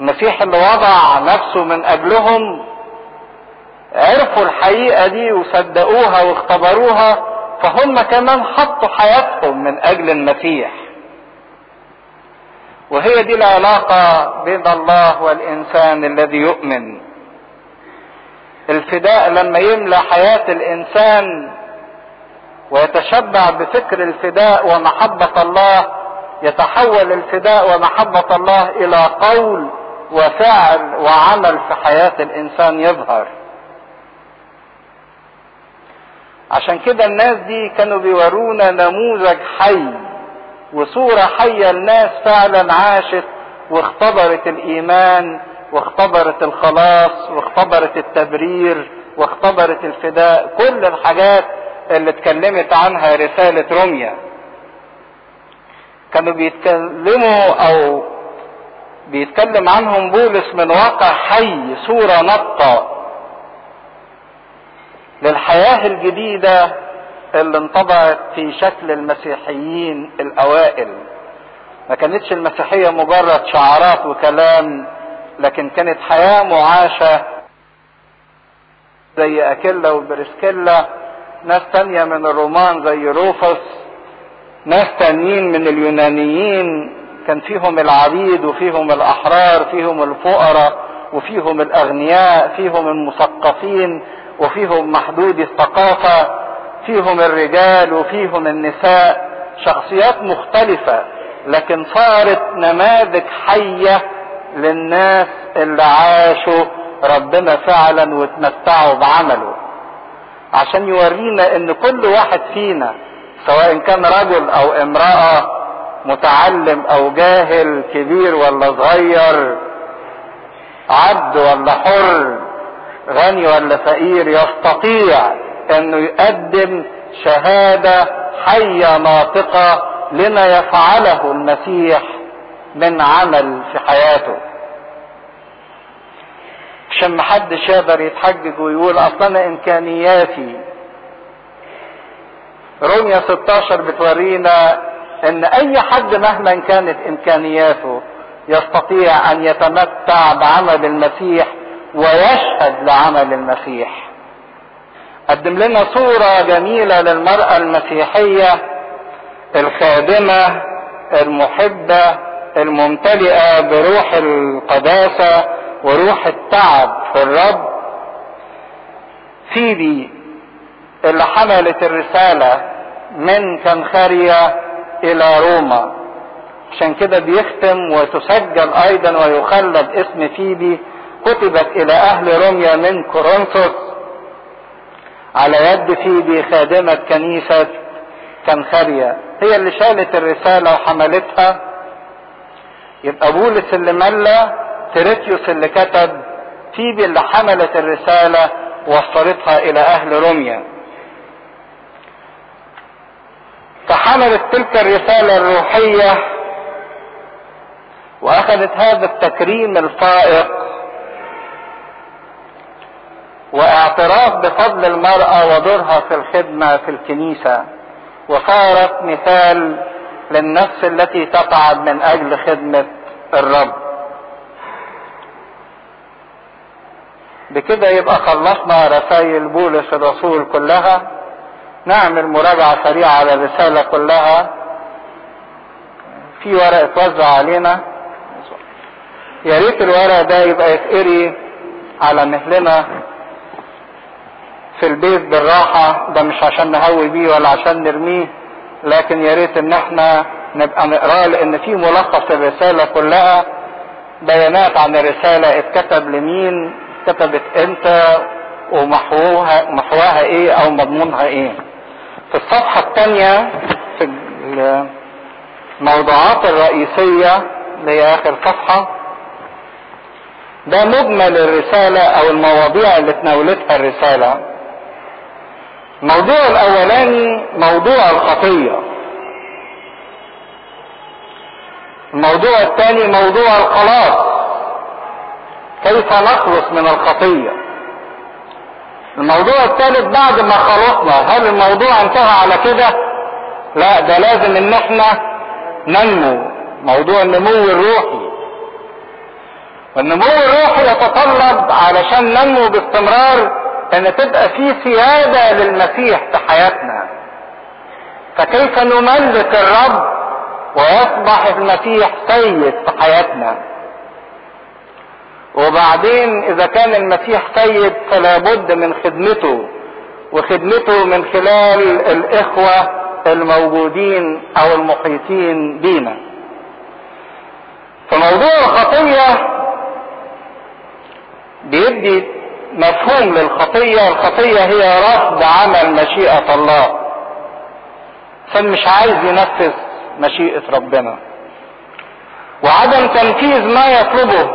المسيح اللي وضع نفسه من اجلهم عرفوا الحقيقة دي وصدقوها واختبروها فهم كمان حطوا حياتهم من أجل المسيح. وهي دي العلاقة بين الله والإنسان الذي يؤمن. الفداء لما يملى حياة الإنسان ويتشبع بفكر الفداء ومحبة الله يتحول الفداء ومحبة الله إلى قول وفعل وعمل في حياة الإنسان يظهر. عشان كده الناس دي كانوا بيورونا نموذج حي وصورة حية الناس فعلا عاشت واختبرت الإيمان واختبرت الخلاص واختبرت التبرير واختبرت الفداء كل الحاجات اللي اتكلمت عنها رسالة روميا. كانوا بيتكلموا أو بيتكلم عنهم بولس من واقع حي صورة نطة للحياة الجديدة اللي انطبعت في شكل المسيحيين الأوائل. ما كانتش المسيحية مجرد شعارات وكلام لكن كانت حياة معاشة زي أكيلا وبرسكيلا ناس تانية من الرومان زي روفس ناس تانيين من اليونانيين كان فيهم العبيد وفيهم الأحرار فيهم الفقراء وفيهم الأغنياء فيهم المثقفين وفيهم محدودي الثقافة فيهم الرجال وفيهم النساء شخصيات مختلفة لكن صارت نماذج حية للناس اللي عاشوا ربنا فعلا وتمتعوا بعمله. عشان يورينا إن كل واحد فينا سواء كان رجل أو امرأة متعلم أو جاهل كبير ولا صغير عبد ولا حر غني ولا فقير يستطيع انه يقدم شهادة حية ناطقة لما يفعله المسيح من عمل في حياته. عشان محدش يقدر يتحجج ويقول أصل أنا إمكانياتي. روميا 16 بتورينا إن أي حد مهما كانت إمكانياته يستطيع أن يتمتع بعمل المسيح ويشهد لعمل المسيح. قدم لنا صورة جميلة للمرأة المسيحية الخادمة المحبة الممتلئة بروح القداسة وروح التعب في الرب. فيبي اللي حملت الرسالة من كنخاريا إلى روما. عشان كده بيختم وتسجل أيضا ويخلد اسم فيبي كتبت إلى أهل روميا من كورنثوس. على يد فيبي خادمة كنيسة كنخرية هي اللي شالت الرسالة وحملتها. يبقى بولس اللي ملى تيريتيوس اللي كتب فيبي اللي حملت الرسالة ووصلتها إلى أهل روميا. فحملت تلك الرسالة الروحية وأخذت هذا التكريم الفائق واعتراف بفضل المرأة ودورها في الخدمة في الكنيسة. وصارت مثال للنفس التي تتعب من أجل خدمة الرب. بكده يبقى خلصنا رسائل بولس الرسول كلها. نعمل مراجعة سريعة على الرسالة كلها. في ورق اتوزع علينا. يا ريت الورق ده يبقى يتقري على مهلنا في البيت بالراحة. ده مش عشان نهوي بيه ولا عشان نرميه. لكن يا ريت إن إحنا نبقى نقراه لأن في ملخص الرسالة كلها بيانات عن الرسالة اتكتب لمين اتكتبت إمتى ومحوها محواها إيه أو مضمونها إيه. في الصفحة الثانية في الموضوعات الرئيسية اللي هي آخر صفحة ده مجمل الرسالة أو المواضيع اللي تناولتها الرسالة. الموضوع الأولاني موضوع الخطية. الموضوع الثاني موضوع الخلاص. كيف نخلص من الخطية؟ الموضوع الثالث بعد ما خلصنا هل الموضوع انتهى على كده؟ لا ده لازم إن إحنا ننمو. موضوع النمو الروحي. والنمو الروحي يتطلب علشان ننمو باستمرار إن تبقى في سيادة للمسيح في حياتنا. فكيف نملك الرب ويصبح المسيح سيد في حياتنا؟ وبعدين إذا كان المسيح سيد فلا بد من خدمته وخدمته من خلال الإخوة الموجودين أو المحيطين بينا. فموضوع الخطية بيدي مفهوم للخطية الخطية هي رفض عمل مشيئة الله. عشان مش عايز ينفذ مشيئة ربنا. وعدم تنفيذ ما يطلبه.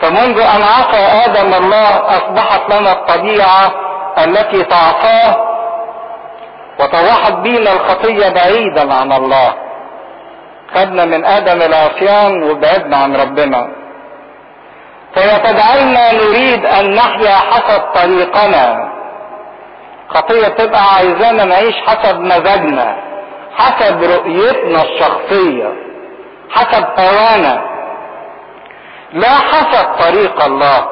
فمنذ أن عصى آدم الله أصبحت لنا الطبيعة التي تعصاه وطوحت بينا الخطية بعيدا عن الله. خدنا من آدم العصيان وبعدنا عن ربنا. فيتجعلنا نريد أن نحيا حسب طريقنا. خطية تبقى عايزانا نعيش حسب مزاجنا حسب رؤيتنا الشخصية حسب هوانا. لا حسب طريق الله.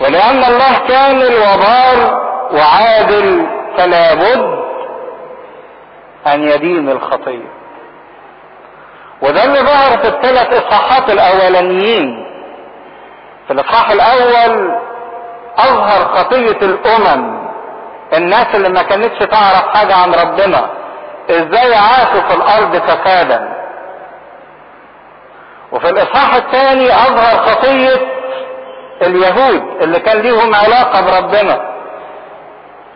ولأن الله كامل وبار وعادل فلا بد أن يدين الخطية. وده اللي ظهر في الثلاث إصحاحات الأولانيين. في الإصحاح الأول أظهر خطية الأمم. الناس اللي ما كانتش تعرف حاجة عن ربنا. إزاي عاشوا في الأرض فسادا. وفي الإصحاح الثاني أظهر خطية اليهود اللي كان ليهم علاقة بربنا.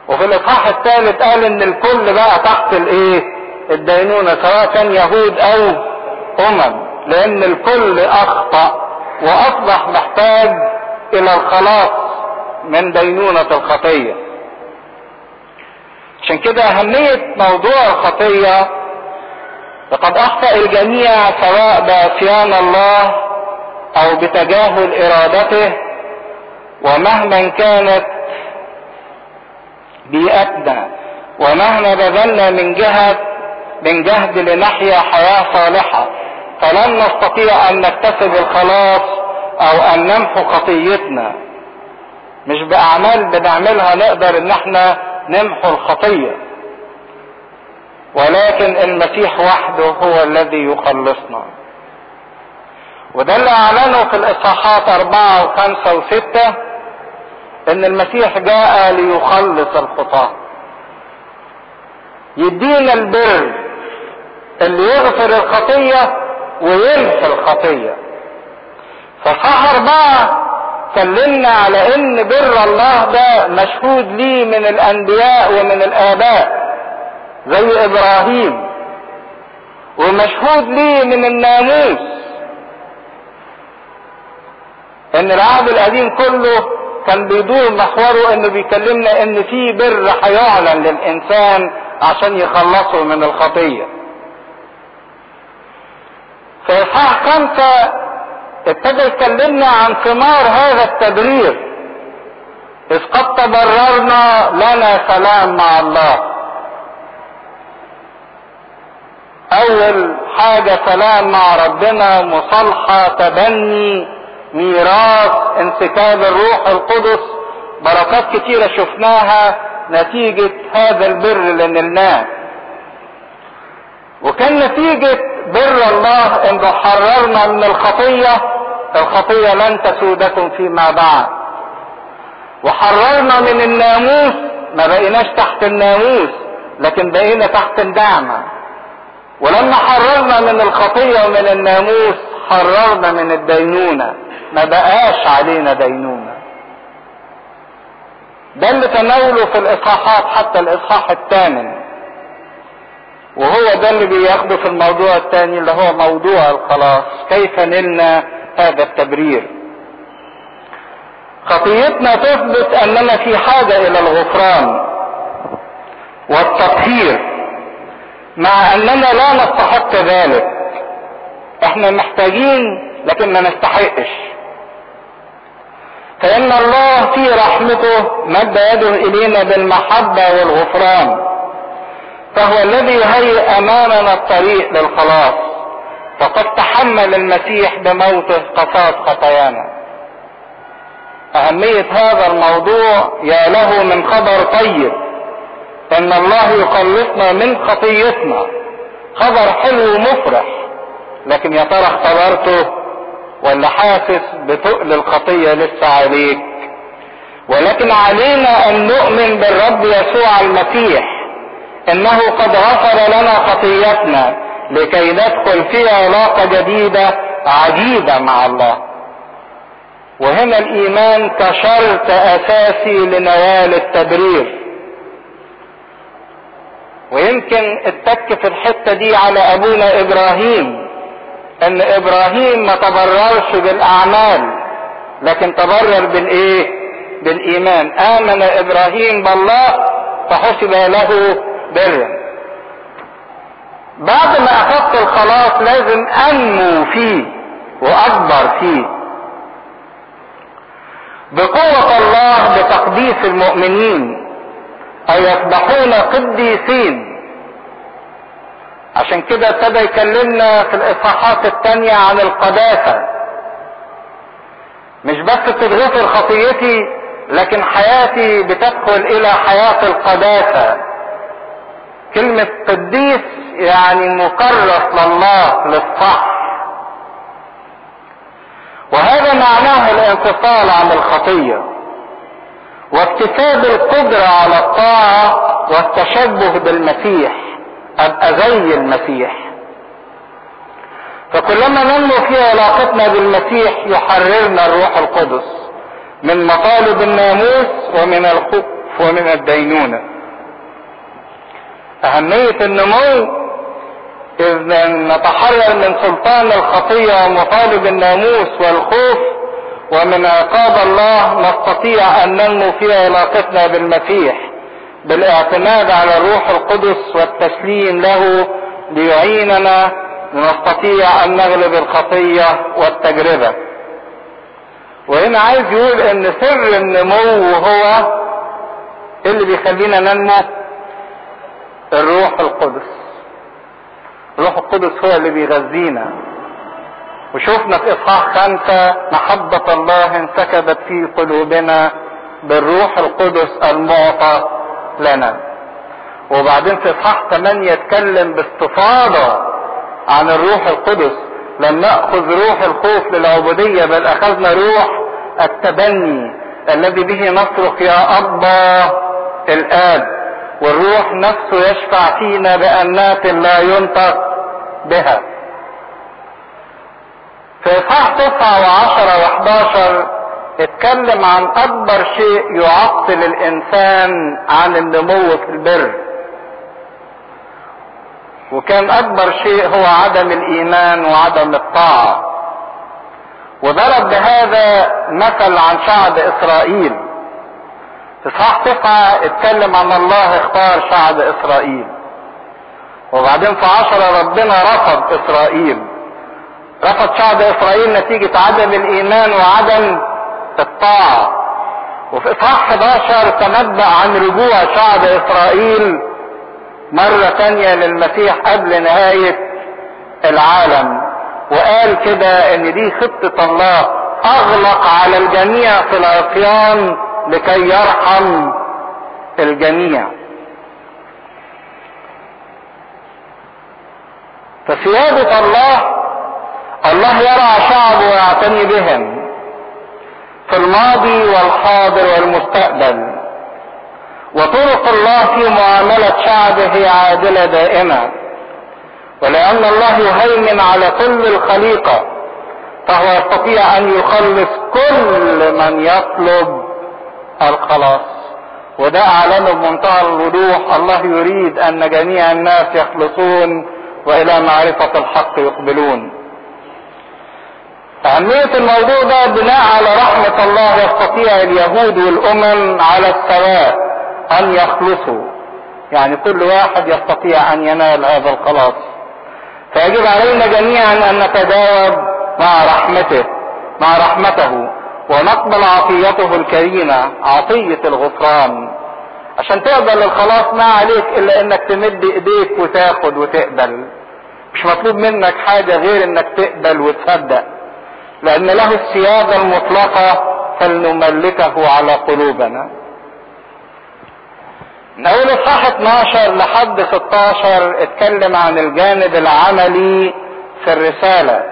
وفي الإصحاح الثالث قال إن الكل بقى تحت الإيه؟ الدينونة سواء كان يهود أو أمم. لأن الكل أخطأ. وأصبح محتاج إلى الخلاص من دينونة الخطية. عشان كده أهمية موضوع الخطية لقد أخطأ الجميع سواء بعصيان الله أو بتجاهل إرادته ومهما كانت بيئتنا ومهما بذلنا من جهة من جهد لنحيا حياة صالحة. فلن نستطيع أن نكتسب الخلاص أو أن نمحو خطيتنا. مش بأعمال بنعملها نقدر إن إحنا نمحو الخطية. ولكن المسيح وحده هو الذي يخلصنا. وده اللي اعلنه في الاصحاحات أربعة وخمسة وستة إن المسيح جاء ليخلص الخطاة. يدينا البر اللي يغفر الخطية وينسى الخطية. فصح أربعة كلمنا على إن بر الله ده مشهود ليه من الأنبياء ومن الآباء زي إبراهيم. ومشهود ليه من الناموس. إن العهد القديم كله كان بيدور محوره إنه بيكلمنا إن في بر هيعلن للإنسان عشان يخلصه من الخطية. اصحاح خمسه ابتدى يكلمنا عن ثمار هذا التبرير. إذ قد تبررنا لنا سلام مع الله. أول حاجة سلام مع ربنا مصالحة تبني ميراث انسكاب الروح القدس. بركات كتيرة شفناها نتيجة هذا البر اللي نلناه. وكان نتيجة بر الله انه حررنا من الخطية الخطية لن تسودكم فيما بعد. وحررنا من الناموس ما بقيناش تحت الناموس لكن بقينا تحت النعمة ولما حررنا من الخطية ومن الناموس حررنا من الدينونة ما بقاش علينا دينونة. ده اللي تناوله في الإصحاحات حتى الإصحاح الثامن. وهو ده اللي بياخده في الموضوع الثاني اللي هو موضوع الخلاص. كيف نلنا هذا التبرير؟ خطيتنا تثبت أننا في حاجة إلى الغفران والتطهير مع أننا لا نستحق ذلك. إحنا محتاجين لكن ما نستحقش. فإن الله في رحمته مد يده إلينا بالمحبة والغفران. فهو الذي يهيئ أمامنا الطريق للخلاص. فقد تحمل المسيح بموته قصاص خطايانا. أهمية هذا الموضوع يا له من خبر طيب إن الله يخلصنا من خطيتنا. خبر حلو ومفرح لكن يا ترى اختبرته ولا حاسس بتقل الخطية لسه عليك؟ ولكن علينا أن نؤمن بالرب يسوع المسيح. إنه قد غفر لنا خطيتنا لكي ندخل في علاقة جديدة عجيبة مع الله. وهنا الإيمان كشرط أساسي لنوال التبرير ويمكن التك في الحتة دي على أبونا إبراهيم إن إبراهيم ما تبررش بالأعمال لكن تبرر بالإيه؟ بالإيمان. آمن إبراهيم بالله فحسب له برا بعد ما أخذت الخلاص لازم أنمو فيه وأكبر فيه. بقوة الله بتقديس المؤمنين أي يصبحون قديسين. عشان كده ابتدى يكلمنا في الإصحاحات التانية عن القداسة. مش بس تتغفر خطيتي لكن حياتي بتدخل إلى حياة القداسة. كلمة قديس يعني مكرس لله للصح. وهذا معناه الانفصال عن الخطية. واكتساب القدرة على الطاعة والتشبه بالمسيح ابقى زي المسيح. فكلما ننمو في علاقتنا بالمسيح يحررنا الروح القدس من مطالب الناموس ومن الخوف ومن الدينونة. أهمية النمو إذ نتحرر من سلطان الخطية ومطالب الناموس والخوف ومن عقاب الله نستطيع أن ننمو في علاقتنا بالمسيح بالاعتماد على الروح القدس والتسليم له ليعيننا لنستطيع أن نغلب الخطية والتجربة. وهنا عايز يقول إن سر النمو هو اللي بيخلينا ننمو الروح القدس. الروح القدس هو اللي بيغذينا. وشوفنا في اصحاح خمسة محبة الله انسكبت في قلوبنا بالروح القدس المعطى لنا. وبعدين في اصحاح 8 يتكلم باستفاضة عن الروح القدس. لم نأخذ روح الخوف للعبودية بل أخذنا روح التبني الذي به نصرخ يا أبا الآب. والروح نفسه يشفع فينا بأنات لا ينطق بها. في إصحاح تسعة وعشرة وحداشر اتكلم عن أكبر شيء يعطل الإنسان عن النمو في البر. وكان أكبر شيء هو عدم الإيمان وعدم الطاعة. وضرب بهذا مثل عن شعب إسرائيل. اصحاح تسعة اتكلم عن الله اختار شعب إسرائيل. وبعدين في عشرة ربنا رفض إسرائيل. رفض شعب إسرائيل نتيجة عدم الإيمان وعدم الطاعة. وفي إصحاح 11 تنبأ عن رجوع شعب إسرائيل مرة تانية للمسيح قبل نهاية العالم. وقال كده إن دي خطة الله. أغلق على الجميع في العصيان لكي يرحم الجميع. فسيادة الله الله يرعى شعبه ويعتني بهم في الماضي والحاضر والمستقبل. وطرق الله في معاملة شعبه هي عادلة دائمة. ولأن الله يهيمن على كل الخليقة فهو يستطيع أن يخلص كل من يطلب الخلاص. وده أعلنه بمنتهى الوضوح الله يريد أن جميع الناس يخلصون وإلى معرفة الحق يقبلون. أهمية الموضوع ده بناء على رحمة الله يستطيع اليهود والأمم على السواء أن يخلصوا. يعني كل واحد يستطيع أن ينال هذا الخلاص. فيجب علينا جميعا أن نتجاوب مع رحمته مع رحمته. ونقبل عطيته الكريمة عطية الغفران عشان تقبل الخلاص ما عليك إلا إنك تمد إيديك وتاخد وتقبل مش مطلوب منك حاجة غير إنك تقبل وتصدق لأن له السيادة المطلقة فلنملكه على قلوبنا. من أول إصحاح 12 لحد 16 اتكلم عن الجانب العملي في الرسالة.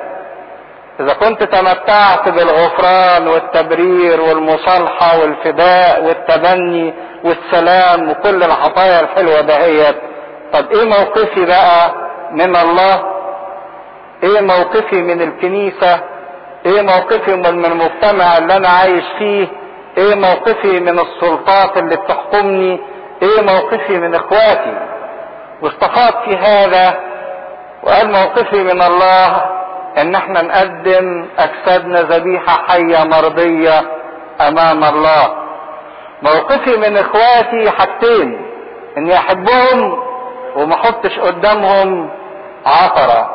إذا كنت تمتعت بالغفران والتبرير والمصالحة والفداء والتبني والسلام وكل العطايا الحلوة دهيت طب إيه موقفي بقى من الله؟ إيه موقفي من الكنيسة؟ إيه موقفي من المجتمع اللي أنا عايش فيه إيه موقفي من السلطات اللي بتحكمني إيه موقفي من إخواتي واستفاض في هذا وقال موقفي من الله إن إحنا نقدم اجسادنا ذبيحة حية مرضية أمام الله. موقفي من إخواتي حاجتين اني احبهم وما أحطش قدامهم عثرة.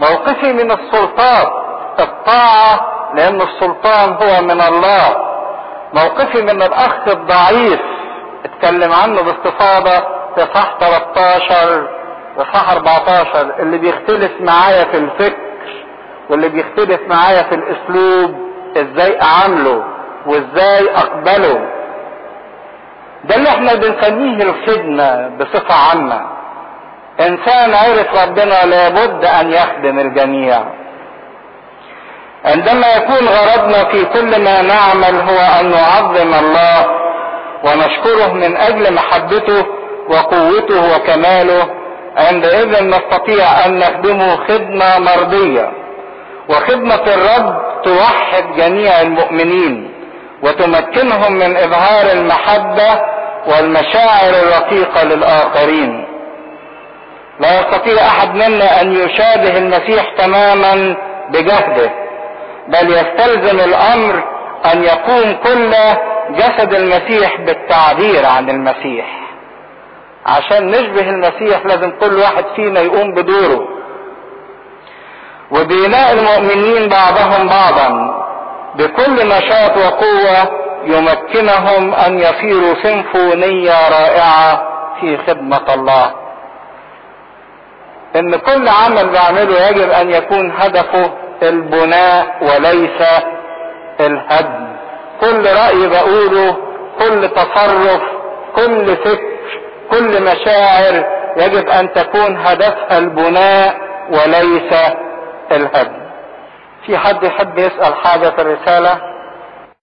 موقفي من السلطات الطاعة لأن السلطان هو من الله. موقفي من الأخ الضعيف اتكلم عنه باستفاضة في صح 13 وصح 14 اللي بيختلف معايا في الفكر واللي بيختلف معايا في الأسلوب إزاي أعامله وإزاي أقبله. ده اللي إحنا بنسميه الخدمة بصفة عامة. إنسان عرف ربنا لابد أن يخدم الجميع. عندما يكون غرضنا في كل ما نعمل هو أن نعظم الله ونشكره من أجل محبته وقوته وكماله عندئذ نستطيع أن نخدمه خدمة مرضية. وخدمة الرب توحد جميع المؤمنين وتمكنهم من إظهار المحبة والمشاعر الرقيقة للآخرين. لا يستطيع أحد منا أن يشابه المسيح تماما بجهده بل يستلزم الأمر أن يقوم كل جسد المسيح بالتعبير عن المسيح. عشان نشبه المسيح لازم كل واحد فينا يقوم بدوره. وبناء المؤمنين بعضهم بعضا بكل نشاط وقوة يمكنهم أن يصيروا سيمفونية رائعة في خدمة الله. إن كل عمل بعمله يجب أن يكون هدفه البناء وليس الهدم. كل رأي بقوله كل تصرف كل فكر كل مشاعر يجب أن تكون هدفها البناء وليس الهدم في حد يحب يسأل حاجة في الرسالة؟